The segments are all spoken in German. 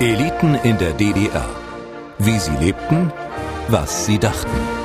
Eliten in der DDR. Wie sie lebten, was sie dachten.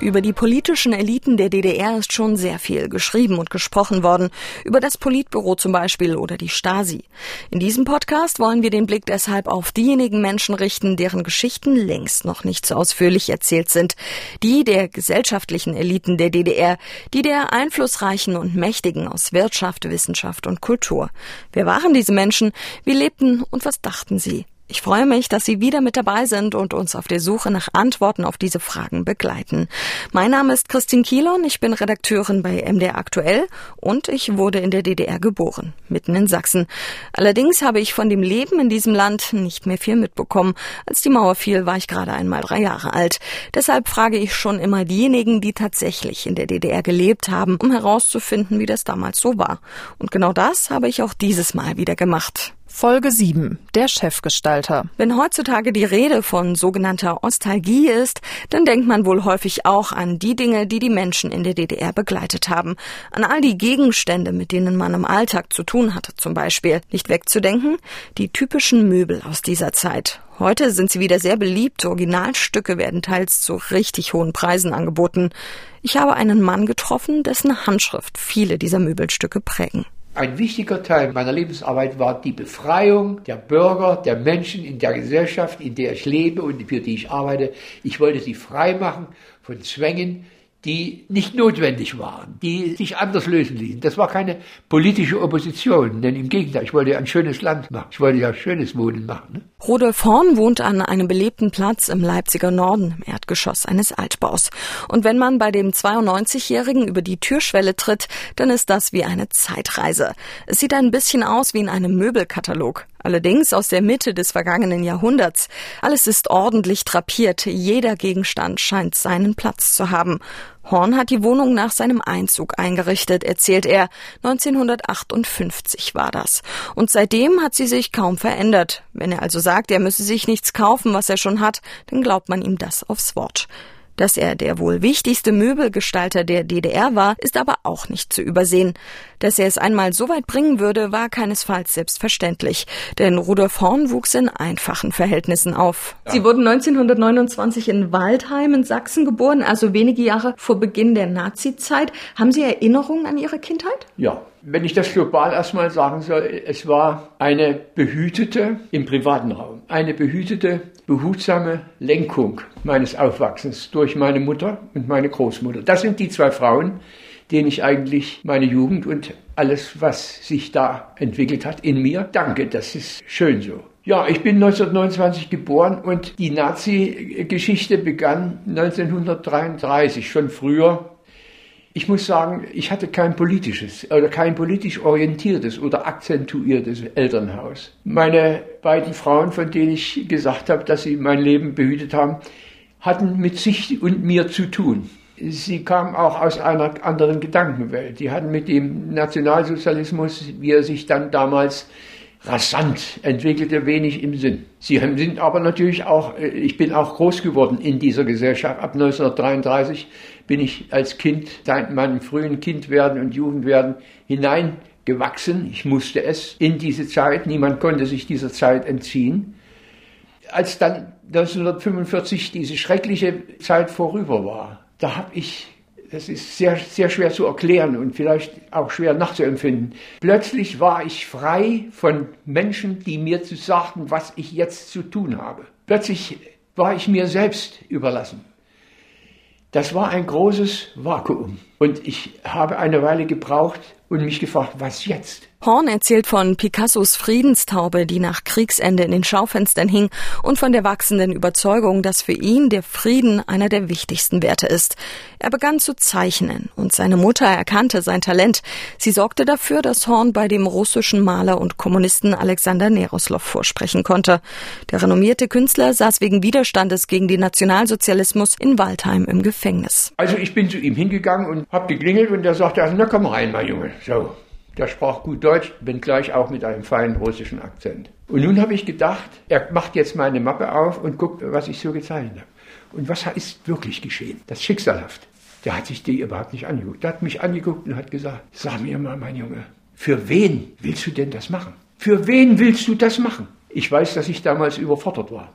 Über die politischen Eliten der DDR ist schon sehr viel geschrieben und gesprochen worden. Über das Politbüro zum Beispiel oder die Stasi. In diesem Podcast wollen wir den Blick deshalb auf diejenigen Menschen richten, deren Geschichten längst noch nicht so ausführlich erzählt sind. Die der gesellschaftlichen Eliten der DDR, die der einflussreichen und mächtigen aus Wirtschaft, Wissenschaft und Kultur. Wer waren diese Menschen? Wie lebten und was dachten sie? Ich freue mich, dass Sie wieder mit dabei sind und uns auf der Suche nach Antworten auf diese Fragen begleiten. Mein Name ist Christine Kielon, ich bin Redakteurin bei MDR Aktuell und ich wurde in der DDR geboren, mitten in Sachsen. Allerdings habe ich von dem Leben in diesem Land nicht mehr viel mitbekommen. Als die Mauer fiel, war ich gerade einmal drei Jahre alt. Deshalb frage ich schon immer diejenigen, die tatsächlich in der DDR gelebt haben, um herauszufinden, wie das damals so war. Und genau das habe ich auch dieses Mal wieder gemacht. Folge 7. Der Chefgestalter. Wenn heutzutage die Rede von sogenannter Ostalgie ist, dann denkt man wohl häufig auch an die Dinge, die die Menschen in der DDR begleitet haben. An all die Gegenstände, mit denen man im Alltag zu tun hatte zum Beispiel. Nicht wegzudenken, die typischen Möbel aus dieser Zeit. Heute sind sie wieder sehr beliebt. Originalstücke werden teils zu richtig hohen Preisen angeboten. Ich habe einen Mann getroffen, dessen Handschrift viele dieser Möbelstücke prägen. Ein wichtiger Teil meiner Lebensarbeit war die Befreiung der Bürger, der Menschen in der Gesellschaft, in der ich lebe und für die ich arbeite. Ich wollte sie frei machen von Zwängen, die nicht notwendig waren, die sich anders lösen ließen. Das war keine politische Opposition, denn im Gegenteil, ich wollte ja ein schönes Land machen. Ich wollte ja schönes Wohnen machen. Ne? Rudolf Horn wohnt an einem belebten Platz im Leipziger Norden, im Erdgeschoss eines Altbaus. Und wenn man bei dem 92-Jährigen über die Türschwelle tritt, dann ist das wie eine Zeitreise. Es sieht ein bisschen aus wie in einem Möbelkatalog. Allerdings aus der Mitte des vergangenen Jahrhunderts. Alles ist ordentlich drapiert, jeder Gegenstand scheint seinen Platz zu haben. Horn hat die Wohnung nach seinem Einzug eingerichtet, erzählt er. 1958 war das. Und seitdem hat sie sich kaum verändert. Wenn er also sagt, er müsse sich nichts kaufen, was er schon hat, dann glaubt man ihm das aufs Wort. Dass er der wohl wichtigste Möbelgestalter der DDR war, ist aber auch nicht zu übersehen. Dass er es einmal so weit bringen würde, war keinesfalls selbstverständlich. Denn Rudolf Horn wuchs in einfachen Verhältnissen auf. Sie wurden 1929 in Waldheim in Sachsen geboren, also wenige Jahre vor Beginn der Nazizeit. Haben Sie Erinnerungen an Ihre Kindheit? Ja, wenn ich das global erstmal sagen soll, es war eine behütete im privaten Raum, eine behütete, behutsame Lenkung meines Aufwachsens durch meine Mutter und meine Großmutter. Das sind die zwei Frauen, denen ich eigentlich meine Jugend und alles, was sich da entwickelt hat, in mir danke. Das ist schön so. Ja, ich bin 1929 geboren und die Nazi-Geschichte begann 1933, schon früher ich muss sagen, ich hatte kein politisches oder kein politisch orientiertes oder akzentuiertes Elternhaus. Meine beiden Frauen, von denen ich gesagt habe, dass sie mein Leben behütet haben, hatten mit sich und mir zu tun. Sie kamen auch aus einer anderen Gedankenwelt. Die hatten mit dem Nationalsozialismus, wie er sich dann damals rasant entwickelte, wenig im Sinn. Sie sind aber natürlich auch, äh, ich bin auch groß geworden in dieser Gesellschaft. Ab 1933 bin ich als Kind, seit meinem frühen Kindwerden und Jugendwerden hineingewachsen. Ich musste es in diese Zeit. Niemand konnte sich dieser Zeit entziehen. Als dann 1945 diese schreckliche Zeit vorüber war, da habe ich das ist sehr, sehr schwer zu erklären und vielleicht auch schwer nachzuempfinden. Plötzlich war ich frei von Menschen, die mir zu sagten, was ich jetzt zu tun habe. Plötzlich war ich mir selbst überlassen. Das war ein großes Vakuum. Und ich habe eine Weile gebraucht und mich gefragt, was jetzt? Horn erzählt von Picassos Friedenstaube, die nach Kriegsende in den Schaufenstern hing, und von der wachsenden Überzeugung, dass für ihn der Frieden einer der wichtigsten Werte ist. Er begann zu zeichnen, und seine Mutter erkannte sein Talent. Sie sorgte dafür, dass Horn bei dem russischen Maler und Kommunisten Alexander Neroslov vorsprechen konnte. Der renommierte Künstler saß wegen Widerstandes gegen den Nationalsozialismus in Waldheim im Gefängnis. Also ich bin zu ihm hingegangen und habe geklingelt und er sagte, also, na komm rein, mein Junge. So, der sprach gut Deutsch, wenngleich auch mit einem feinen russischen Akzent. Und nun habe ich gedacht, er macht jetzt meine Mappe auf und guckt, was ich so gezeichnet habe. Und was ist wirklich geschehen? Das Schicksalhaft. Der hat sich die überhaupt nicht angeguckt. Der hat mich angeguckt und hat gesagt, sag mir mal, mein Junge, für wen willst du denn das machen? Für wen willst du das machen? Ich weiß, dass ich damals überfordert war.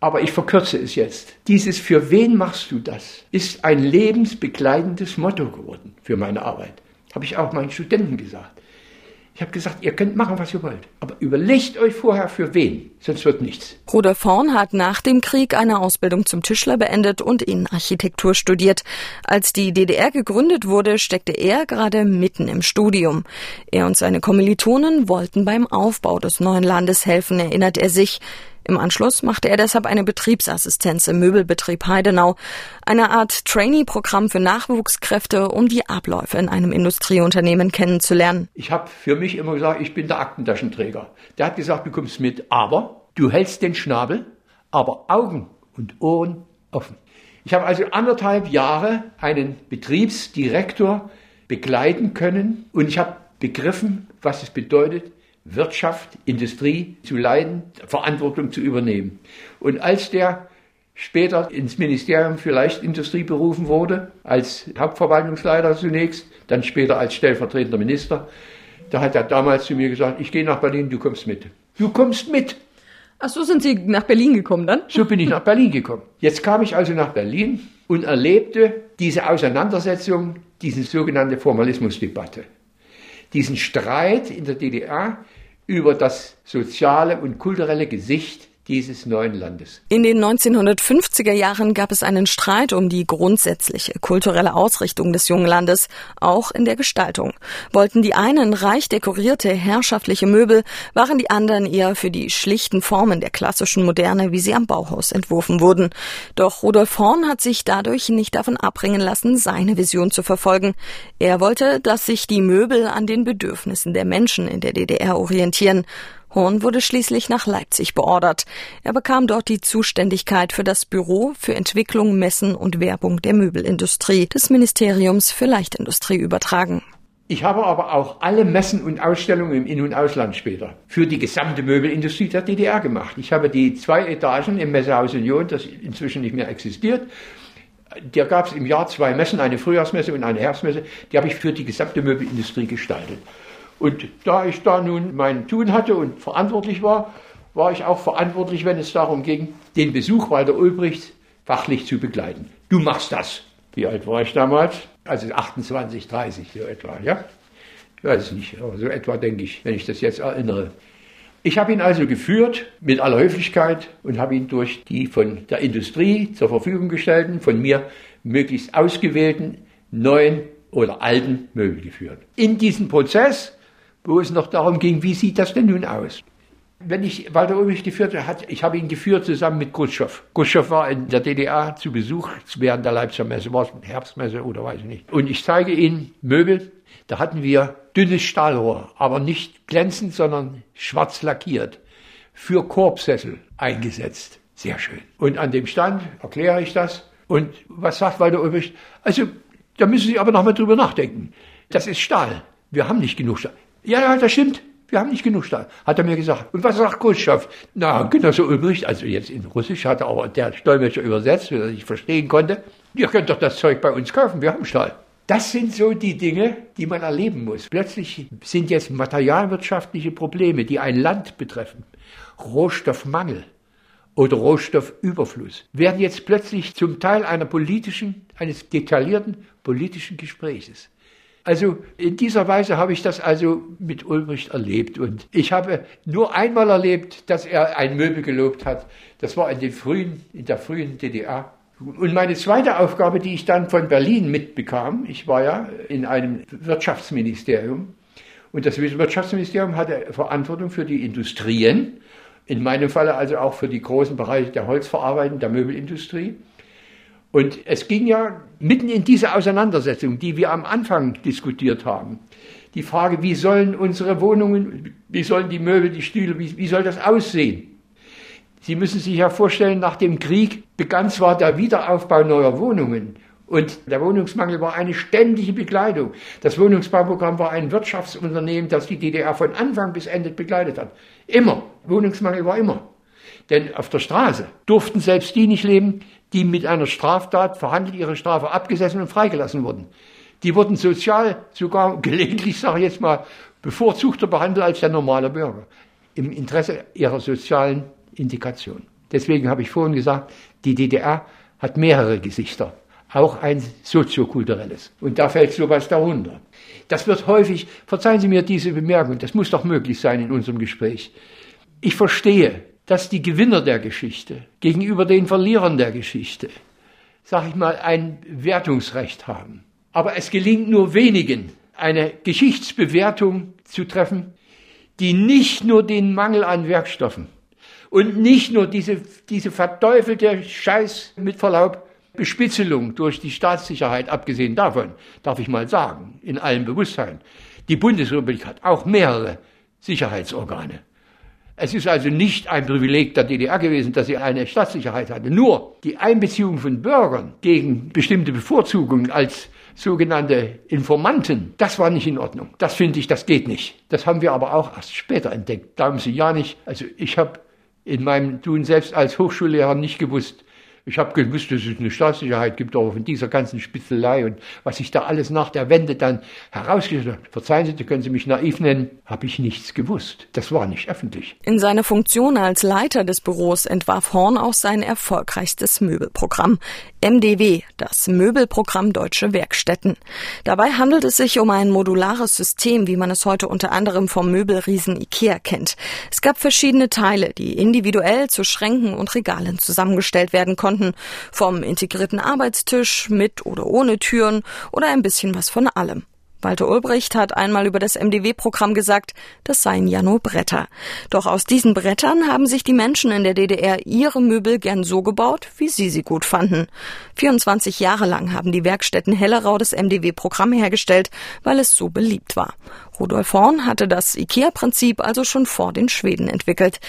Aber ich verkürze es jetzt. Dieses Für wen machst du das ist ein lebensbegleitendes Motto geworden für meine Arbeit. Habe ich auch meinen Studenten gesagt. Ich habe gesagt, ihr könnt machen, was ihr wollt. Aber überlegt euch vorher für wen, sonst wird nichts. Rudolf Horn hat nach dem Krieg eine Ausbildung zum Tischler beendet und Innenarchitektur studiert. Als die DDR gegründet wurde, steckte er gerade mitten im Studium. Er und seine Kommilitonen wollten beim Aufbau des neuen Landes helfen, erinnert er sich. Im Anschluss machte er deshalb eine Betriebsassistenz im Möbelbetrieb Heidenau, eine Art Trainee-Programm für Nachwuchskräfte, um die Abläufe in einem Industrieunternehmen kennenzulernen. Ich habe für mich immer gesagt, ich bin der Aktentaschenträger. Der hat gesagt, du kommst mit, aber du hältst den Schnabel, aber Augen und Ohren offen. Ich habe also anderthalb Jahre einen Betriebsdirektor begleiten können und ich habe begriffen, was es bedeutet, Wirtschaft, Industrie zu leiten, Verantwortung zu übernehmen. Und als der später ins Ministerium für Leichtindustrie berufen wurde, als Hauptverwaltungsleiter zunächst, dann später als stellvertretender Minister, da hat er damals zu mir gesagt, ich gehe nach Berlin, du kommst mit. Du kommst mit. Ach so sind Sie nach Berlin gekommen dann? So bin ich nach Berlin gekommen. Jetzt kam ich also nach Berlin und erlebte diese Auseinandersetzung, diese sogenannte Formalismusdebatte diesen Streit in der DDR über das soziale und kulturelle Gesicht dieses neuen Landes. In den 1950er Jahren gab es einen Streit um die grundsätzliche kulturelle Ausrichtung des jungen Landes, auch in der Gestaltung. Wollten die einen reich dekorierte herrschaftliche Möbel, waren die anderen eher für die schlichten Formen der klassischen Moderne, wie sie am Bauhaus entworfen wurden. Doch Rudolf Horn hat sich dadurch nicht davon abbringen lassen, seine Vision zu verfolgen. Er wollte, dass sich die Möbel an den Bedürfnissen der Menschen in der DDR orientieren. Horn wurde schließlich nach Leipzig beordert. Er bekam dort die Zuständigkeit für das Büro für Entwicklung, Messen und Werbung der Möbelindustrie des Ministeriums für Leichtindustrie übertragen. Ich habe aber auch alle Messen und Ausstellungen im In- und Ausland später für die gesamte Möbelindustrie der DDR gemacht. Ich habe die zwei Etagen im Messehaus Union, das inzwischen nicht mehr existiert, da gab es im Jahr zwei Messen, eine Frühjahrsmesse und eine Herbstmesse, die habe ich für die gesamte Möbelindustrie gestaltet. Und da ich da nun mein Tun hatte und verantwortlich war, war ich auch verantwortlich, wenn es darum ging, den Besuch Walter Ulbricht fachlich zu begleiten. Du machst das. Wie alt war ich damals? Also 28, 30 so etwa, ja? Ich weiß es nicht, aber so etwa denke ich, wenn ich das jetzt erinnere. Ich habe ihn also geführt mit aller Höflichkeit und habe ihn durch die von der Industrie zur Verfügung gestellten, von mir möglichst ausgewählten neuen oder alten Möbel geführt. In diesem Prozess wo es noch darum ging, wie sieht das denn nun aus? Wenn ich Walter Ulrich geführt habe, ich habe ihn geführt zusammen mit Khrushchev. Khrushchev war in der DDR zu Besuch während der Leipziger Messe, war es Herbstmesse oder weiß ich nicht. Und ich zeige Ihnen Möbel, da hatten wir dünnes Stahlrohr, aber nicht glänzend, sondern schwarz lackiert, für Korbsessel eingesetzt. Sehr schön. Und an dem Stand erkläre ich das. Und was sagt Walter Ulrich? Also, da müssen Sie aber nochmal drüber nachdenken. Das ist Stahl. Wir haben nicht genug Stahl. Ja, ja, das stimmt. Wir haben nicht genug Stahl, hat er mir gesagt. Und was sagt Khrushchev? Na, Genosse Ulbricht, also jetzt in Russisch hat er auch der Dolmetscher übersetzt, dass ich verstehen konnte. Ihr könnt doch das Zeug bei uns kaufen, wir haben Stahl. Das sind so die Dinge, die man erleben muss. Plötzlich sind jetzt materialwirtschaftliche Probleme, die ein Land betreffen, Rohstoffmangel oder Rohstoffüberfluss, werden jetzt plötzlich zum Teil einer politischen, eines detaillierten politischen Gespräches. Also in dieser Weise habe ich das also mit Ulbricht erlebt. Und ich habe nur einmal erlebt, dass er ein Möbel gelobt hat. Das war in, den frühen, in der frühen DDR. Und meine zweite Aufgabe, die ich dann von Berlin mitbekam, ich war ja in einem Wirtschaftsministerium. Und das Wirtschaftsministerium hatte Verantwortung für die Industrien, in meinem Falle also auch für die großen Bereiche der Holzverarbeitung, der Möbelindustrie. Und es ging ja mitten in diese Auseinandersetzung, die wir am Anfang diskutiert haben, die Frage, wie sollen unsere Wohnungen, wie sollen die Möbel, die Stühle, wie, wie soll das aussehen? Sie müssen sich ja vorstellen, nach dem Krieg begann zwar der Wiederaufbau neuer Wohnungen und der Wohnungsmangel war eine ständige Begleitung. Das Wohnungsbauprogramm war ein Wirtschaftsunternehmen, das die DDR von Anfang bis Ende begleitet hat. Immer. Wohnungsmangel war immer. Denn auf der Straße durften selbst die nicht leben, die mit einer Straftat verhandelt ihre Strafe abgesessen und freigelassen wurden. Die wurden sozial sogar gelegentlich, sage ich jetzt mal, bevorzugter behandelt als der normale Bürger. im Interesse ihrer sozialen Integration. Deswegen habe ich vorhin gesagt, die DDR hat mehrere Gesichter, auch ein soziokulturelles. Und da fällt sowas darunter. Das wird häufig, verzeihen Sie mir diese Bemerkung, das muss doch möglich sein in unserem Gespräch. Ich verstehe, dass die Gewinner der Geschichte gegenüber den Verlierern der Geschichte, sag ich mal, ein Wertungsrecht haben. Aber es gelingt nur wenigen, eine Geschichtsbewertung zu treffen, die nicht nur den Mangel an Werkstoffen und nicht nur diese, diese verteufelte Scheiß mit Verlaub Bespitzelung durch die Staatssicherheit, abgesehen davon, darf ich mal sagen, in allem Bewusstsein. Die Bundesrepublik hat auch mehrere Sicherheitsorgane. Es ist also nicht ein Privileg der DDR gewesen, dass sie eine Staatssicherheit hatte. Nur die Einbeziehung von Bürgern gegen bestimmte Bevorzugungen als sogenannte Informanten, das war nicht in Ordnung. Das finde ich, das geht nicht. Das haben wir aber auch erst später entdeckt. Glauben Sie ja nicht. Also ich habe in meinem Tun selbst als Hochschullehrer nicht gewusst, ich habe gewusst, dass es eine Staatssicherheit gibt, aber von dieser ganzen Spitzelei und was sich da alles nach der Wende dann herausgestellt hat, verzeihen Sie, können Sie mich naiv nennen, habe ich nichts gewusst. Das war nicht öffentlich. In seiner Funktion als Leiter des Büros entwarf Horn auch sein erfolgreichstes Möbelprogramm. MDW, das Möbelprogramm Deutsche Werkstätten. Dabei handelt es sich um ein modulares System, wie man es heute unter anderem vom Möbelriesen Ikea kennt. Es gab verschiedene Teile, die individuell zu Schränken und Regalen zusammengestellt werden konnten. Vom integrierten Arbeitstisch mit oder ohne Türen oder ein bisschen was von allem. Walter Ulbricht hat einmal über das MDW-Programm gesagt, das seien ja nur Bretter. Doch aus diesen Brettern haben sich die Menschen in der DDR ihre Möbel gern so gebaut, wie sie sie gut fanden. 24 Jahre lang haben die Werkstätten Hellerau das MDW-Programm hergestellt, weil es so beliebt war. Rudolf Horn hatte das IKEA-Prinzip also schon vor den Schweden entwickelt.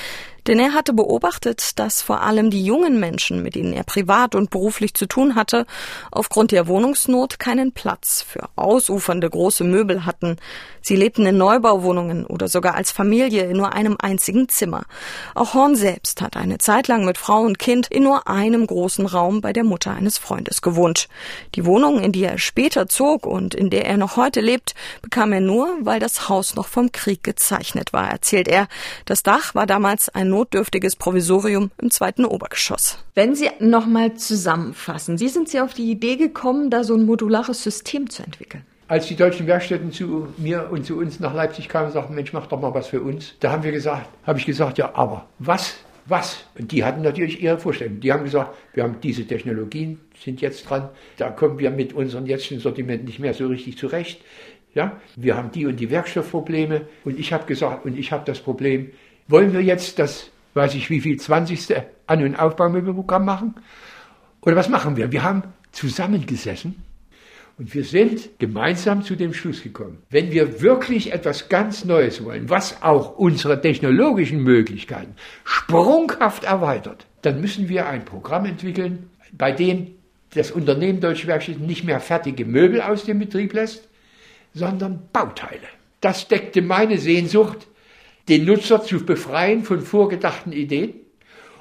Denn er hatte beobachtet, dass vor allem die jungen Menschen, mit denen er privat und beruflich zu tun hatte, aufgrund der Wohnungsnot keinen Platz für ausufernde große Möbel hatten. Sie lebten in Neubauwohnungen oder sogar als Familie in nur einem einzigen Zimmer. Auch Horn selbst hat eine Zeit lang mit Frau und Kind in nur einem großen Raum bei der Mutter eines Freundes gewohnt. Die Wohnung, in die er später zog und in der er noch heute lebt, bekam er nur, weil das Haus noch vom Krieg gezeichnet war, erzählt er. Das Dach war damals ein notdürftiges Provisorium im zweiten Obergeschoss. Wenn Sie nochmal zusammenfassen, wie sind Sie auf die Idee gekommen, da so ein modulares System zu entwickeln? Als die deutschen Werkstätten zu mir und zu uns nach Leipzig kamen und sagten, Mensch, mach doch mal was für uns, da haben wir gesagt, habe ich gesagt, ja, aber was? Was? Und die hatten natürlich ihre Vorstellungen. Die haben gesagt, wir haben diese Technologien, sind jetzt dran, da kommen wir mit unserem jetzigen Sortiment nicht mehr so richtig zurecht. Ja, wir haben die und die Werkstoffprobleme und ich habe gesagt, und ich habe das Problem, wollen wir jetzt das, weiß ich wie viel, 20. An- und Aufbaumöbelprogramm machen? Oder was machen wir? Wir haben zusammengesessen und wir sind gemeinsam zu dem Schluss gekommen, wenn wir wirklich etwas ganz Neues wollen, was auch unsere technologischen Möglichkeiten sprunghaft erweitert, dann müssen wir ein Programm entwickeln, bei dem das Unternehmen Deutsche Werkstätten nicht mehr fertige Möbel aus dem Betrieb lässt, sondern Bauteile. Das deckte meine Sehnsucht den Nutzer zu befreien von vorgedachten Ideen.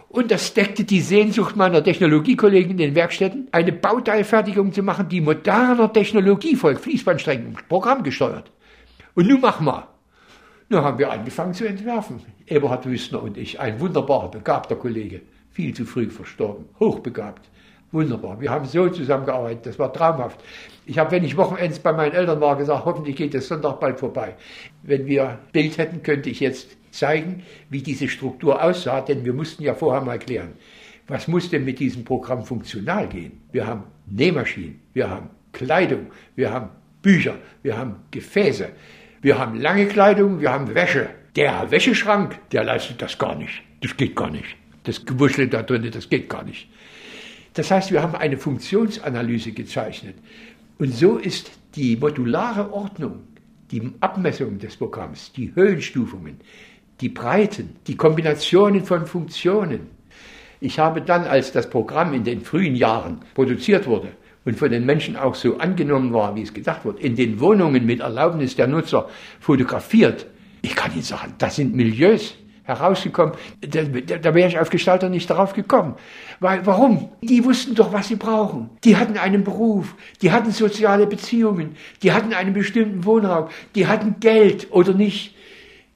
Und das deckte die Sehnsucht meiner Technologiekollegen in den Werkstätten, eine Bauteilfertigung zu machen, die moderner Technologie folgt, Fließbandstrecken, programmgesteuert. Und nun mach mal. Nun haben wir angefangen zu entwerfen. Eberhard Wüstner und ich, ein wunderbarer, begabter Kollege, viel zu früh verstorben, hochbegabt. Wunderbar. Wir haben so zusammengearbeitet, das war traumhaft. Ich habe, wenn ich Wochenends bei meinen Eltern war, gesagt, hoffentlich geht der Sonntag bald vorbei. Wenn wir Bild hätten, könnte ich jetzt zeigen, wie diese Struktur aussah, denn wir mussten ja vorher mal klären, was muss denn mit diesem Programm funktional gehen? Wir haben Nähmaschinen, wir haben Kleidung, wir haben Bücher, wir haben Gefäße, wir haben lange Kleidung, wir haben Wäsche. Der Wäscheschrank, der leistet das gar nicht. Das geht gar nicht. Das Gewuschel da drin, das geht gar nicht. Das heißt, wir haben eine Funktionsanalyse gezeichnet. Und so ist die modulare Ordnung, die Abmessung des Programms, die Höhenstufungen, die Breiten, die Kombinationen von Funktionen. Ich habe dann, als das Programm in den frühen Jahren produziert wurde und von den Menschen auch so angenommen war, wie es gedacht wurde, in den Wohnungen mit Erlaubnis der Nutzer fotografiert. Ich kann Ihnen sagen, das sind Milieus, herausgekommen. Da, da, wäre ich als Gestalter nicht darauf gekommen. Weil, warum? Die wussten doch, was sie brauchen. Die hatten einen Beruf, die hatten soziale Beziehungen, die hatten einen bestimmten Wohnraum, die hatten Geld oder nicht.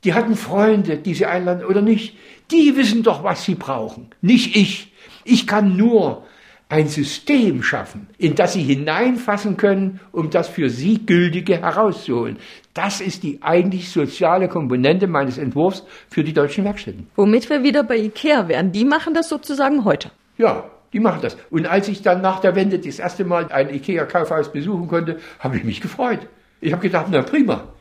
Die hatten Freunde, die sie einladen oder nicht. Die wissen doch, was sie brauchen. Nicht ich. Ich kann nur ein System schaffen, in das sie hineinfassen können, um das für sie Gültige herauszuholen. Das ist die eigentlich soziale Komponente meines Entwurfs für die deutschen Werkstätten. Womit wir wieder bei Ikea wären. Die machen das sozusagen heute. Ja, die machen das. Und als ich dann nach der Wende das erste Mal ein Ikea-Kaufhaus besuchen konnte, habe ich mich gefreut. Ich habe gedacht, na prima.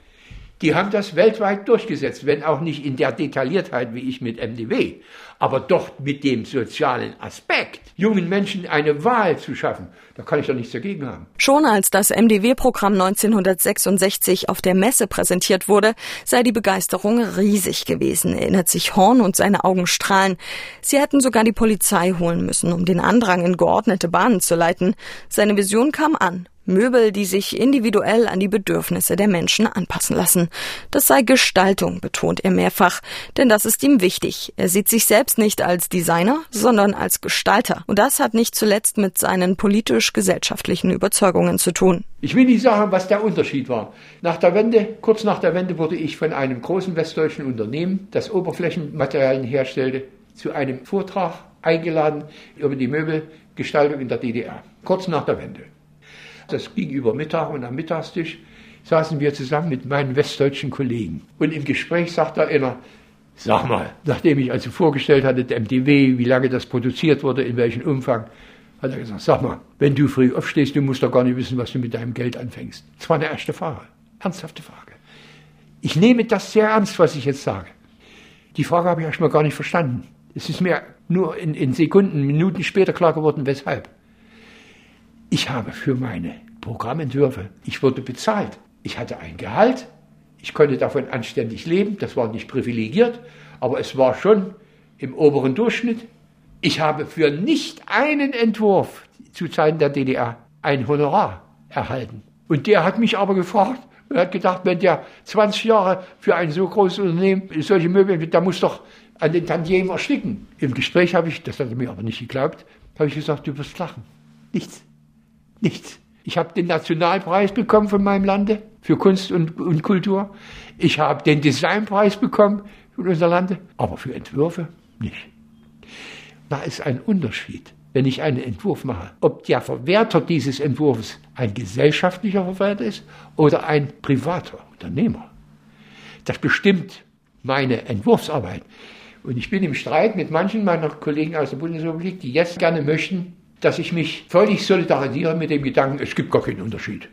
Die haben das weltweit durchgesetzt, wenn auch nicht in der Detailliertheit wie ich mit MDW, aber doch mit dem sozialen Aspekt, jungen Menschen eine Wahl zu schaffen. Da kann ich doch nichts dagegen haben. Schon als das MDW-Programm 1966 auf der Messe präsentiert wurde, sei die Begeisterung riesig gewesen, erinnert sich Horn und seine Augen strahlen. Sie hätten sogar die Polizei holen müssen, um den Andrang in geordnete Bahnen zu leiten. Seine Vision kam an. Möbel, die sich individuell an die Bedürfnisse der Menschen anpassen lassen. Das sei Gestaltung, betont er mehrfach, denn das ist ihm wichtig. Er sieht sich selbst nicht als Designer, sondern als Gestalter. Und das hat nicht zuletzt mit seinen politisch-gesellschaftlichen Überzeugungen zu tun. Ich will nicht sagen, was der Unterschied war. Nach der Wende, kurz nach der Wende wurde ich von einem großen westdeutschen Unternehmen, das Oberflächenmaterialien herstellte, zu einem Vortrag eingeladen über die Möbelgestaltung in der DDR. Kurz nach der Wende. Das ging über Mittag und am Mittagstisch saßen wir zusammen mit meinen westdeutschen Kollegen. Und im Gespräch sagte einer, sag mal, nachdem ich also vorgestellt hatte, der MDW, wie lange das produziert wurde, in welchem Umfang, hat er gesagt, sag mal, wenn du früh aufstehst, du musst doch gar nicht wissen, was du mit deinem Geld anfängst. Das war eine erste Frage, ernsthafte Frage. Ich nehme das sehr ernst, was ich jetzt sage. Die Frage habe ich erstmal gar nicht verstanden. Es ist mir nur in, in Sekunden, Minuten später klar geworden, weshalb. Ich habe für meine Programmentwürfe, ich wurde bezahlt. Ich hatte ein Gehalt, ich konnte davon anständig leben, das war nicht privilegiert, aber es war schon im oberen Durchschnitt. Ich habe für nicht einen Entwurf zu Zeiten der DDR ein Honorar erhalten. Und der hat mich aber gefragt, er hat gedacht, wenn der 20 Jahre für ein so großes Unternehmen solche Möbel, da muss doch an den Tantiemen ersticken. Im Gespräch habe ich, das hat er mir aber nicht geglaubt, habe ich gesagt, du wirst lachen. Nichts. Nichts. Ich habe den Nationalpreis bekommen von meinem Lande für Kunst und, und Kultur. Ich habe den Designpreis bekommen von unserem Lande, aber für Entwürfe nicht. Da ist ein Unterschied, wenn ich einen Entwurf mache, ob der Verwerter dieses Entwurfs ein gesellschaftlicher Verwerter ist oder ein privater Unternehmer. Das bestimmt meine Entwurfsarbeit. Und ich bin im Streit mit manchen meiner Kollegen aus der Bundesrepublik, die jetzt gerne möchten, dass ich mich völlig solidarisiere mit dem Gedanken, es gibt gar keinen Unterschied.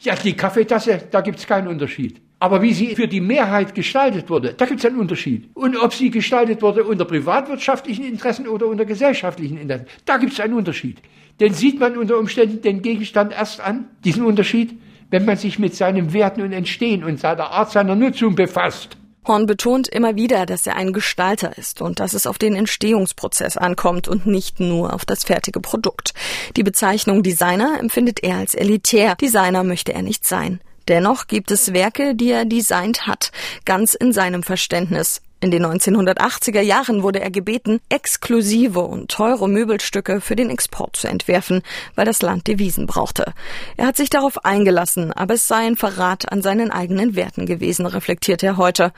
Ja, die Kaffeetasse, da gibt es keinen Unterschied. Aber wie sie für die Mehrheit gestaltet wurde, da gibt es einen Unterschied. Und ob sie gestaltet wurde unter privatwirtschaftlichen Interessen oder unter gesellschaftlichen Interessen, da gibt es einen Unterschied. Denn sieht man unter Umständen den Gegenstand erst an, diesen Unterschied, wenn man sich mit seinen Werten und Entstehen und seiner Art seiner Nutzung befasst. Horn betont immer wieder, dass er ein Gestalter ist und dass es auf den Entstehungsprozess ankommt und nicht nur auf das fertige Produkt. Die Bezeichnung Designer empfindet er als elitär. Designer möchte er nicht sein. Dennoch gibt es Werke, die er designt hat, ganz in seinem Verständnis. In den 1980er Jahren wurde er gebeten, exklusive und teure Möbelstücke für den Export zu entwerfen, weil das Land Devisen brauchte. Er hat sich darauf eingelassen, aber es sei ein Verrat an seinen eigenen Werten gewesen, reflektiert er heute.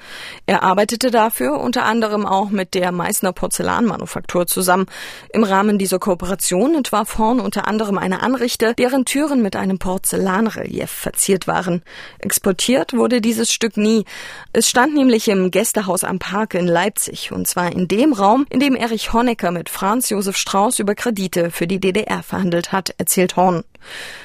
Er arbeitete dafür unter anderem auch mit der Meißner Porzellanmanufaktur zusammen. Im Rahmen dieser Kooperation entwarf Horn unter anderem eine Anrichte, deren Türen mit einem Porzellanrelief verziert waren. Exportiert wurde dieses Stück nie. Es stand nämlich im Gästehaus am in Leipzig, und zwar in dem Raum, in dem Erich Honecker mit Franz Josef Strauß über Kredite für die DDR verhandelt hat, erzählt Horn.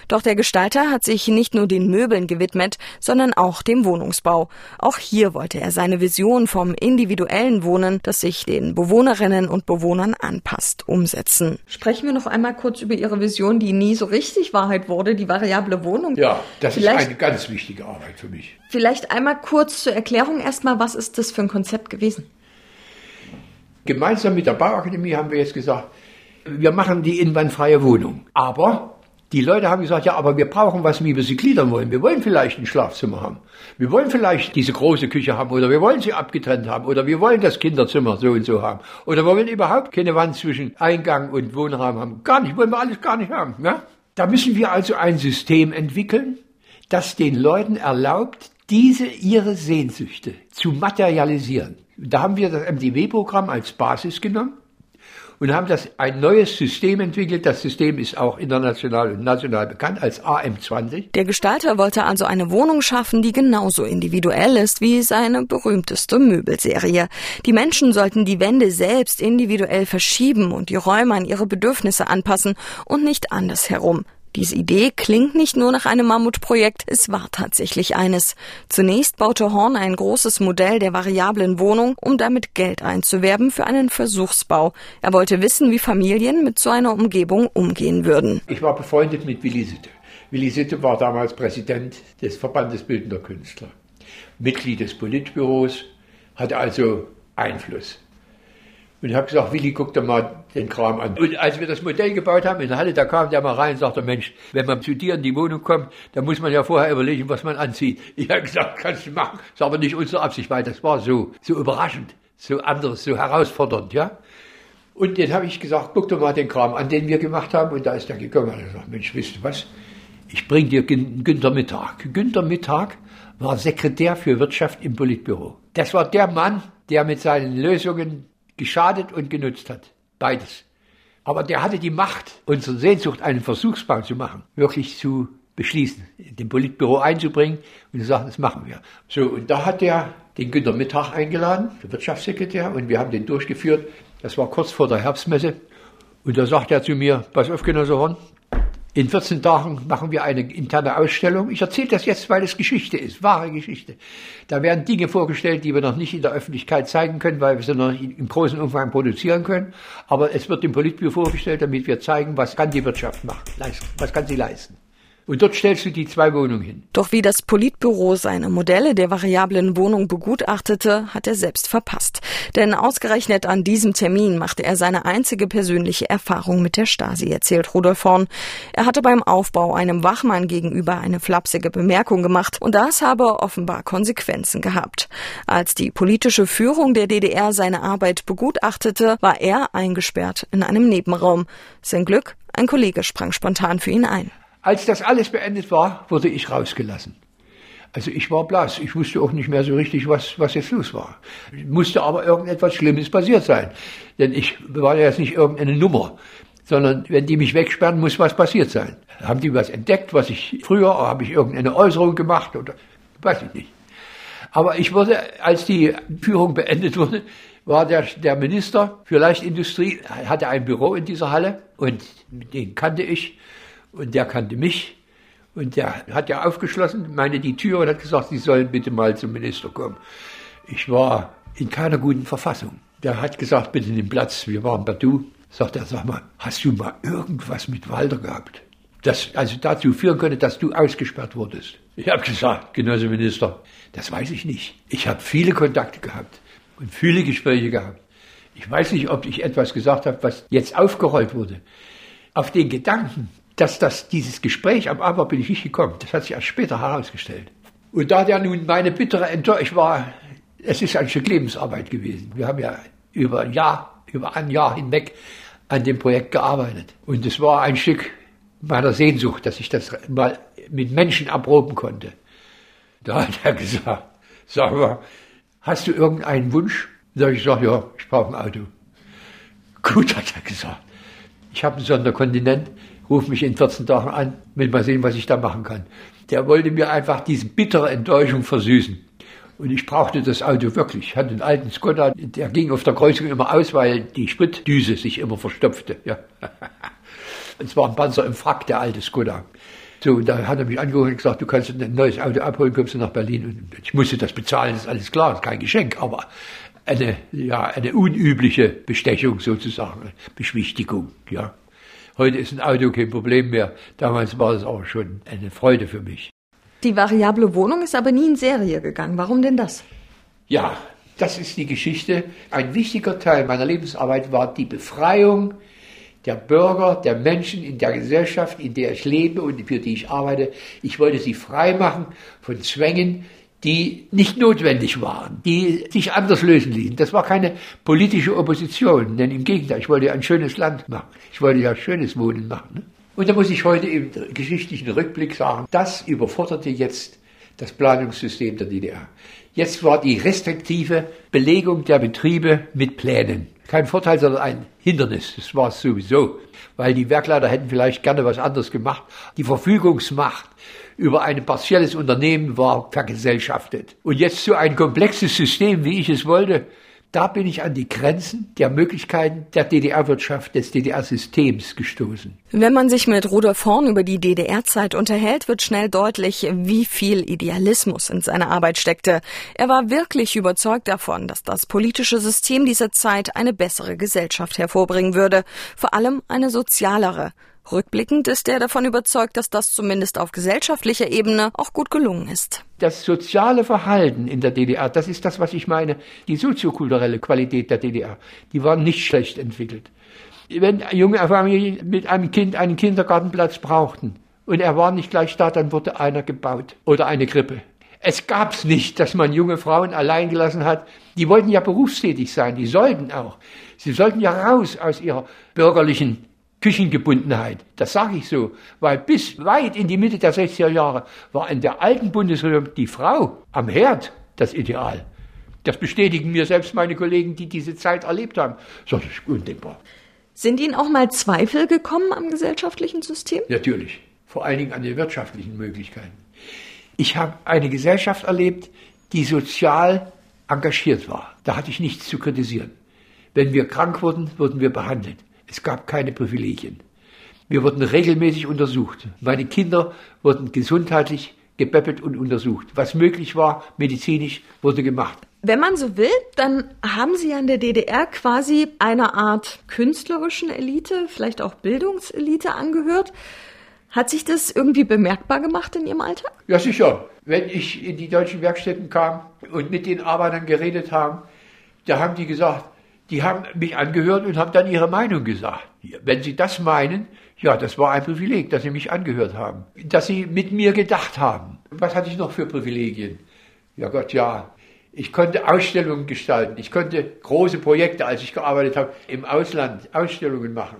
Doch der Gestalter hat sich nicht nur den Möbeln gewidmet, sondern auch dem Wohnungsbau. Auch hier wollte er seine Vision vom individuellen Wohnen, das sich den Bewohnerinnen und Bewohnern anpasst, umsetzen. Sprechen wir noch einmal kurz über Ihre Vision, die nie so richtig Wahrheit wurde, die variable Wohnung. Ja, das Vielleicht ist eine ganz wichtige Arbeit für mich. Vielleicht einmal kurz zur Erklärung erstmal, was ist das für ein Konzept gewesen? Gemeinsam mit der Bauakademie haben wir jetzt gesagt, wir machen die inwandfreie Wohnung. Aber die Leute haben gesagt, ja, aber wir brauchen was, wie wir sie gliedern wollen. Wir wollen vielleicht ein Schlafzimmer haben. Wir wollen vielleicht diese große Küche haben oder wir wollen sie abgetrennt haben oder wir wollen das Kinderzimmer so und so haben. Oder wir wollen überhaupt keine Wand zwischen Eingang und Wohnraum haben. Gar nicht, wollen wir alles gar nicht haben. Ja? Da müssen wir also ein System entwickeln, das den Leuten erlaubt, diese ihre Sehnsüchte zu materialisieren. Da haben wir das MDW-Programm als Basis genommen und haben das ein neues System entwickelt. Das System ist auch international und national bekannt als AM20. Der Gestalter wollte also eine Wohnung schaffen, die genauso individuell ist wie seine berühmteste Möbelserie. Die Menschen sollten die Wände selbst individuell verschieben und die Räume an ihre Bedürfnisse anpassen und nicht andersherum. Diese Idee klingt nicht nur nach einem Mammutprojekt, es war tatsächlich eines. Zunächst baute Horn ein großes Modell der variablen Wohnung, um damit Geld einzuwerben für einen Versuchsbau. Er wollte wissen, wie Familien mit so einer Umgebung umgehen würden. Ich war befreundet mit Willi Sitte. Willi Sitte war damals Präsident des Verbandes Bildender Künstler, Mitglied des Politbüros, hatte also Einfluss. Und ich habe gesagt, Willi, guck doch mal den Kram an. Und als wir das Modell gebaut haben in der Halle, da kam der mal rein und sagte, Mensch, wenn man zu dir in die Wohnung kommt, dann muss man ja vorher überlegen, was man anzieht. Ich habe gesagt, kannst du machen. Das ist aber nicht unsere Absicht, weil das war so, so überraschend, so anders, so herausfordernd, ja. Und dann habe ich gesagt, guck doch mal den Kram an, den wir gemacht haben. Und da ist er gekommen und hat gesagt, Mensch, wisst du was? Ich bring dir Günter Mittag. Günter Mittag war Sekretär für Wirtschaft im Politbüro. Das war der Mann, der mit seinen Lösungen geschadet und genutzt hat. Beides. Aber der hatte die Macht, unsere Sehnsucht, einen Versuchsbau zu machen, wirklich zu beschließen, dem Politbüro einzubringen und zu sagen, das machen wir. So, und da hat er den Günter Mittag eingeladen, der Wirtschaftssekretär, und wir haben den durchgeführt. Das war kurz vor der Herbstmesse. Und da sagt er zu mir, pass auf, Genosse Horn, in 14 Tagen machen wir eine interne Ausstellung. Ich erzähle das jetzt, weil es Geschichte ist, wahre Geschichte. Da werden Dinge vorgestellt, die wir noch nicht in der Öffentlichkeit zeigen können, weil wir sie noch nicht im großen Umfang produzieren können. Aber es wird dem Politbüro vorgestellt, damit wir zeigen, was kann die Wirtschaft machen, was kann sie leisten. Und dort stellst du die zwei Wohnungen hin. Doch wie das Politbüro seine Modelle der variablen Wohnung begutachtete, hat er selbst verpasst. Denn ausgerechnet an diesem Termin machte er seine einzige persönliche Erfahrung mit der Stasi, erzählt Rudolf Horn. Er hatte beim Aufbau einem Wachmann gegenüber eine flapsige Bemerkung gemacht und das habe offenbar Konsequenzen gehabt. Als die politische Führung der DDR seine Arbeit begutachtete, war er eingesperrt in einem Nebenraum. Sein Glück, ein Kollege sprang spontan für ihn ein. Als das alles beendet war, wurde ich rausgelassen. Also ich war blass. Ich wusste auch nicht mehr so richtig, was, was jetzt los war. Musste aber irgendetwas Schlimmes passiert sein. Denn ich war ja jetzt nicht irgendeine Nummer, sondern wenn die mich wegsperren, muss was passiert sein. Haben die was entdeckt, was ich früher, habe ich irgendeine Äußerung gemacht oder weiß ich nicht. Aber ich wurde, als die Führung beendet wurde, war der, der Minister für Leichtindustrie, hatte ein Büro in dieser Halle und den kannte ich und der kannte mich. Und der hat ja aufgeschlossen, meine die Tür und hat gesagt, Sie sollen bitte mal zum Minister kommen. Ich war in keiner guten Verfassung. Der hat gesagt, bitte nimm Platz, wir waren per Du. Sagt er, sag mal, hast du mal irgendwas mit Walter gehabt? Das also dazu führen könnte, dass du ausgesperrt wurdest. Ich habe gesagt, Genosse Minister, das weiß ich nicht. Ich habe viele Kontakte gehabt und viele Gespräche gehabt. Ich weiß nicht, ob ich etwas gesagt habe, was jetzt aufgerollt wurde. Auf den Gedanken, dass das, dieses Gespräch am Abend bin ich nicht gekommen. Das hat sich erst später herausgestellt. Und da der nun meine bittere Enttäuschung war, es ist ein Stück Lebensarbeit gewesen. Wir haben ja über ein Jahr, über ein Jahr hinweg an dem Projekt gearbeitet. Und es war ein Stück meiner Sehnsucht, dass ich das mal mit Menschen erproben konnte. Da hat er gesagt, sag mal, hast du irgendeinen Wunsch? Da habe ich gesagt, ja, ich brauche ein Auto. Gut, hat er gesagt. Ich habe einen Sonderkontinent, ruf mich in 14 Tagen an, will mal sehen, was ich da machen kann. Der wollte mir einfach diese bittere Enttäuschung versüßen. Und ich brauchte das Auto wirklich. Ich hatte einen alten Skoda, der ging auf der Kreuzung immer aus, weil die Spritdüse sich immer verstopfte. Ja. Und zwar ein Panzer im Frack, der alte Skoda. So, und da hat er mich angerufen und gesagt, du kannst ein neues Auto abholen, kommst du nach Berlin. Und ich musste das bezahlen, das ist alles klar, das ist kein Geschenk, aber eine, ja, eine unübliche Bestechung sozusagen, Beschwichtigung, ja. Heute ist ein Auto kein Problem mehr. Damals war es auch schon eine Freude für mich. Die variable Wohnung ist aber nie in Serie gegangen. Warum denn das? Ja, das ist die Geschichte. Ein wichtiger Teil meiner Lebensarbeit war die Befreiung der Bürger, der Menschen in der Gesellschaft, in der ich lebe und für die ich arbeite. Ich wollte sie frei machen von Zwängen, die nicht notwendig waren, die sich anders lösen ließen. Das war keine politische Opposition, denn im Gegenteil, ich wollte ja ein schönes Land machen. Ich wollte ja schönes Wohnen machen. Ne? Und da muss ich heute im geschichtlichen Rückblick sagen, das überforderte jetzt das Planungssystem der DDR. Jetzt war die restriktive Belegung der Betriebe mit Plänen. Kein Vorteil, sondern ein Hindernis. Das war es sowieso. Weil die Werkleiter hätten vielleicht gerne was anderes gemacht. Die Verfügungsmacht über ein partielles Unternehmen war vergesellschaftet. Und jetzt so ein komplexes System, wie ich es wollte, da bin ich an die Grenzen der Möglichkeiten der DDR-Wirtschaft, des DDR-Systems gestoßen. Wenn man sich mit Rudolf Horn über die DDR-Zeit unterhält, wird schnell deutlich, wie viel Idealismus in seiner Arbeit steckte. Er war wirklich überzeugt davon, dass das politische System dieser Zeit eine bessere Gesellschaft hervorbringen würde, vor allem eine sozialere. Rückblickend ist er davon überzeugt, dass das zumindest auf gesellschaftlicher Ebene auch gut gelungen ist. Das soziale Verhalten in der DDR, das ist das, was ich meine, die soziokulturelle Qualität der DDR, die war nicht schlecht entwickelt. Wenn junge Familien mit einem Kind einen Kindergartenplatz brauchten und er war nicht gleich da, dann wurde einer gebaut oder eine Krippe. Es gab's nicht, dass man junge Frauen allein gelassen hat. Die wollten ja berufstätig sein, die sollten auch. Sie sollten ja raus aus ihrer bürgerlichen Küchengebundenheit. Das sage ich so, weil bis weit in die Mitte der 60er Jahre war in der alten Bundesrepublik die Frau am Herd das Ideal. Das bestätigen mir selbst meine Kollegen, die diese Zeit erlebt haben. So, das ist undenkbar. Sind Ihnen auch mal Zweifel gekommen am gesellschaftlichen System? Natürlich, vor allen Dingen an den wirtschaftlichen Möglichkeiten. Ich habe eine Gesellschaft erlebt, die sozial engagiert war. Da hatte ich nichts zu kritisieren. Wenn wir krank wurden, wurden wir behandelt. Es gab keine Privilegien. Wir wurden regelmäßig untersucht. Meine Kinder wurden gesundheitlich gepäppelt und untersucht. Was möglich war, medizinisch, wurde gemacht. Wenn man so will, dann haben Sie an der DDR quasi einer Art künstlerischen Elite, vielleicht auch Bildungselite angehört. Hat sich das irgendwie bemerkbar gemacht in Ihrem Alltag? Ja, sicher. Wenn ich in die deutschen Werkstätten kam und mit den Arbeitern geredet haben, da haben die gesagt, die haben mich angehört und haben dann ihre Meinung gesagt. Wenn sie das meinen, ja, das war ein Privileg, dass sie mich angehört haben, dass sie mit mir gedacht haben. Was hatte ich noch für Privilegien? Ja Gott, ja. Ich konnte Ausstellungen gestalten. Ich konnte große Projekte, als ich gearbeitet habe, im Ausland Ausstellungen machen.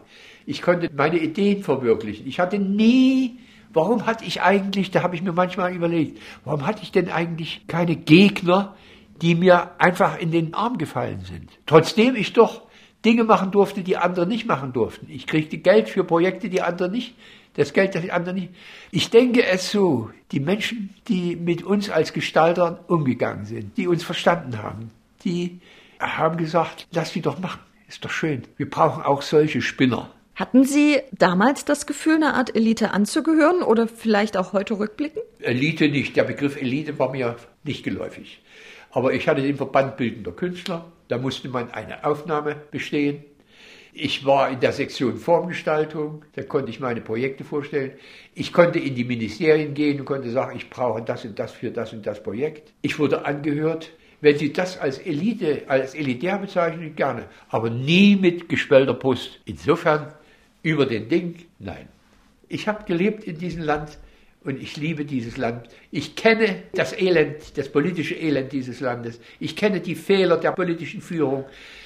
Ich konnte meine Ideen verwirklichen. Ich hatte nie, warum hatte ich eigentlich, da habe ich mir manchmal überlegt, warum hatte ich denn eigentlich keine Gegner, die mir einfach in den Arm gefallen sind. Trotzdem ich doch Dinge machen durfte, die andere nicht machen durften. Ich kriegte Geld für Projekte, die andere nicht, das Geld, das die anderen nicht. Ich denke es so, die Menschen, die mit uns als Gestaltern umgegangen sind, die uns verstanden haben, die haben gesagt, lass sie doch machen, ist doch schön. Wir brauchen auch solche Spinner. Hatten Sie damals das Gefühl, einer Art Elite anzugehören oder vielleicht auch heute rückblicken? Elite nicht. Der Begriff Elite war mir nicht geläufig. Aber ich hatte den Verband Bildender Künstler, da musste man eine Aufnahme bestehen. Ich war in der Sektion Formgestaltung, da konnte ich meine Projekte vorstellen. Ich konnte in die Ministerien gehen und konnte sagen, ich brauche das und das für das und das Projekt. Ich wurde angehört. Wenn Sie das als Elite, als elitär bezeichnen, gerne, aber nie mit geschwellter Brust. Insofern über den Ding, nein. Ich habe gelebt in diesem Land, und ich liebe dieses Land. Ich kenne das Elend, das politische Elend dieses Landes. Ich kenne die Fehler der politischen Führung.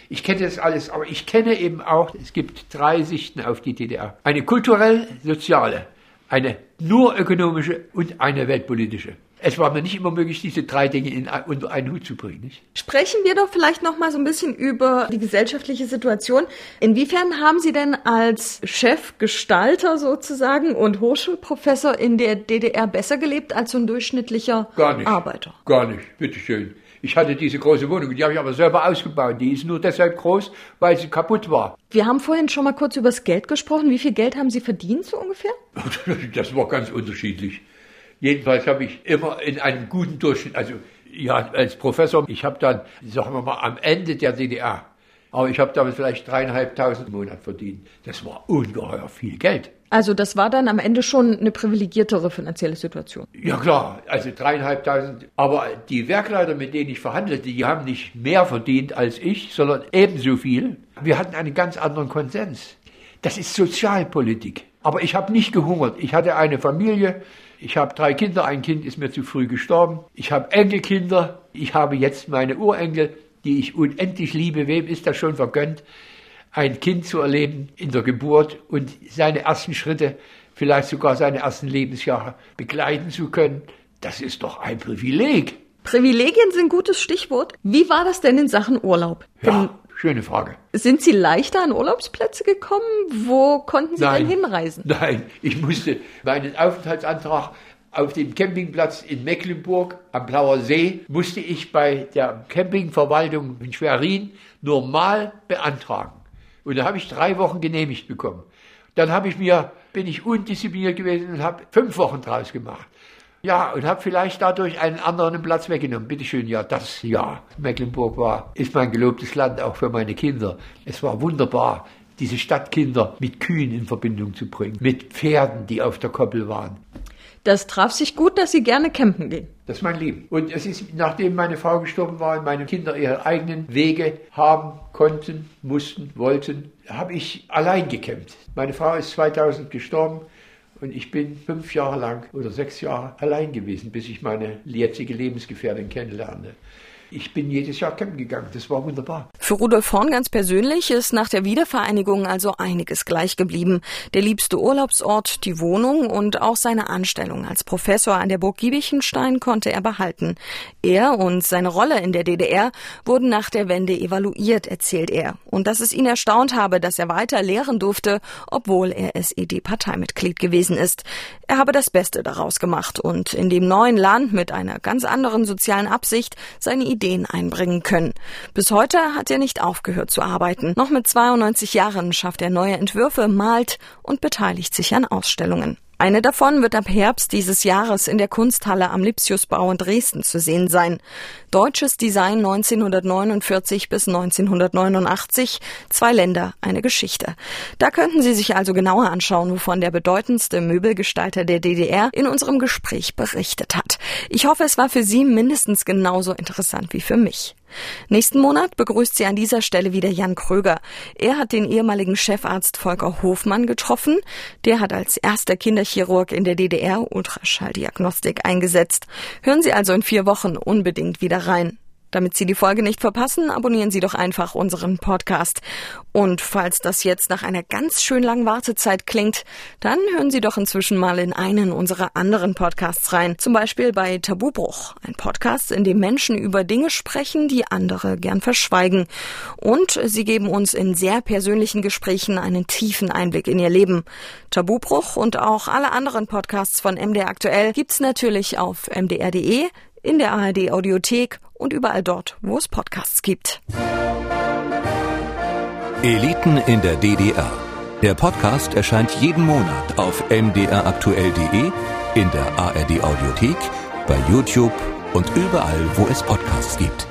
Ich kenne das alles, aber ich kenne eben auch, es gibt drei Sichten auf die DDR. Eine kulturell-soziale, eine nur ökonomische und eine weltpolitische es war mir nicht immer möglich, diese drei Dinge in, unter einen Hut zu bringen. Nicht? Sprechen wir doch vielleicht noch mal so ein bisschen über die gesellschaftliche Situation. Inwiefern haben Sie denn als Chefgestalter sozusagen und Hochschulprofessor in der DDR besser gelebt als so ein durchschnittlicher Gar nicht. Arbeiter? Gar nicht, bitteschön. Ich hatte diese große Wohnung, die habe ich aber selber ausgebaut. Die ist nur deshalb groß, weil sie kaputt war. Wir haben vorhin schon mal kurz über das Geld gesprochen. Wie viel Geld haben Sie verdient so ungefähr? Das war ganz unterschiedlich. Jedenfalls habe ich immer in einem guten Durchschnitt, also ja, als Professor, ich habe dann, sagen wir mal, am Ende der DDR, aber ich habe damit vielleicht dreieinhalbtausend im Monat verdient. Das war ungeheuer viel Geld. Also das war dann am Ende schon eine privilegiertere finanzielle Situation. Ja klar, also dreieinhalbtausend. Aber die Werkleiter, mit denen ich verhandelte, die haben nicht mehr verdient als ich, sondern ebenso viel. Wir hatten einen ganz anderen Konsens. Das ist Sozialpolitik. Aber ich habe nicht gehungert. Ich hatte eine Familie, ich habe drei Kinder, ein Kind ist mir zu früh gestorben. Ich habe Enkelkinder, ich habe jetzt meine Urenkel, die ich unendlich liebe. Wem ist das schon vergönnt, ein Kind zu erleben in der Geburt und seine ersten Schritte, vielleicht sogar seine ersten Lebensjahre begleiten zu können? Das ist doch ein Privileg. Privilegien sind ein gutes Stichwort. Wie war das denn in Sachen Urlaub? Ja, schöne Frage. Sind Sie leichter an Urlaubsplätze gekommen? Wo konnten Sie Nein. denn hinreisen? Nein, ich musste meinen Aufenthaltsantrag auf dem Campingplatz in Mecklenburg am Blauer See musste ich bei der Campingverwaltung in Schwerin normal beantragen. Und da habe ich drei Wochen genehmigt bekommen. Dann habe ich mir, bin ich undiszipliniert gewesen und habe fünf Wochen draus gemacht. Ja, und habe vielleicht dadurch einen anderen Platz weggenommen. Bitte schön, ja, das ja. Mecklenburg war, ist mein gelobtes Land auch für meine Kinder. Es war wunderbar, diese Stadtkinder mit Kühen in Verbindung zu bringen, mit Pferden, die auf der Koppel waren. Das traf sich gut, dass Sie gerne campen gehen. Das ist mein Leben. Und es ist, nachdem meine Frau gestorben war und meine Kinder ihre eigenen Wege haben konnten, mussten, wollten, habe ich allein gekämpft. Meine Frau ist 2000 gestorben und ich bin fünf Jahre lang oder sechs Jahre allein gewesen, bis ich meine jetzige Lebensgefährtin kennenlernte. Ich bin jedes Jahr campen gegangen. Das war wunderbar. Für Rudolf Horn ganz persönlich ist nach der Wiedervereinigung also einiges gleich geblieben. Der liebste Urlaubsort, die Wohnung und auch seine Anstellung als Professor an der Burg Giebichenstein konnte er behalten. Er und seine Rolle in der DDR wurden nach der Wende evaluiert, erzählt er. Und dass es ihn erstaunt habe, dass er weiter lehren durfte, obwohl er SED-Parteimitglied gewesen ist. Er habe das Beste daraus gemacht und in dem neuen Land mit einer ganz anderen sozialen Absicht seine Ideen einbringen können. Bis heute hat er nicht aufgehört zu arbeiten. Noch mit 92 Jahren schafft er neue Entwürfe, malt und beteiligt sich an Ausstellungen. Eine davon wird ab Herbst dieses Jahres in der Kunsthalle am Lipsiusbau in Dresden zu sehen sein. Deutsches Design 1949 bis 1989, zwei Länder, eine Geschichte. Da könnten Sie sich also genauer anschauen, wovon der bedeutendste Möbelgestalter der DDR in unserem Gespräch berichtet hat. Ich hoffe, es war für Sie mindestens genauso interessant wie für mich. Nächsten Monat begrüßt sie an dieser Stelle wieder Jan Kröger. Er hat den ehemaligen Chefarzt Volker Hofmann getroffen. Der hat als erster Kinderchirurg in der DDR Ultraschalldiagnostik eingesetzt. Hören Sie also in vier Wochen unbedingt wieder rein. Damit Sie die Folge nicht verpassen, abonnieren Sie doch einfach unseren Podcast. Und falls das jetzt nach einer ganz schön langen Wartezeit klingt, dann hören Sie doch inzwischen mal in einen unserer anderen Podcasts rein. Zum Beispiel bei Tabubruch, ein Podcast, in dem Menschen über Dinge sprechen, die andere gern verschweigen. Und sie geben uns in sehr persönlichen Gesprächen einen tiefen Einblick in ihr Leben. Tabubruch und auch alle anderen Podcasts von MDR aktuell gibt's natürlich auf mdr.de, in der ARD Audiothek und überall dort, wo es Podcasts gibt. Eliten in der DDR. Der Podcast erscheint jeden Monat auf mdraktuell.de, in der ARD Audiothek, bei YouTube und überall, wo es Podcasts gibt.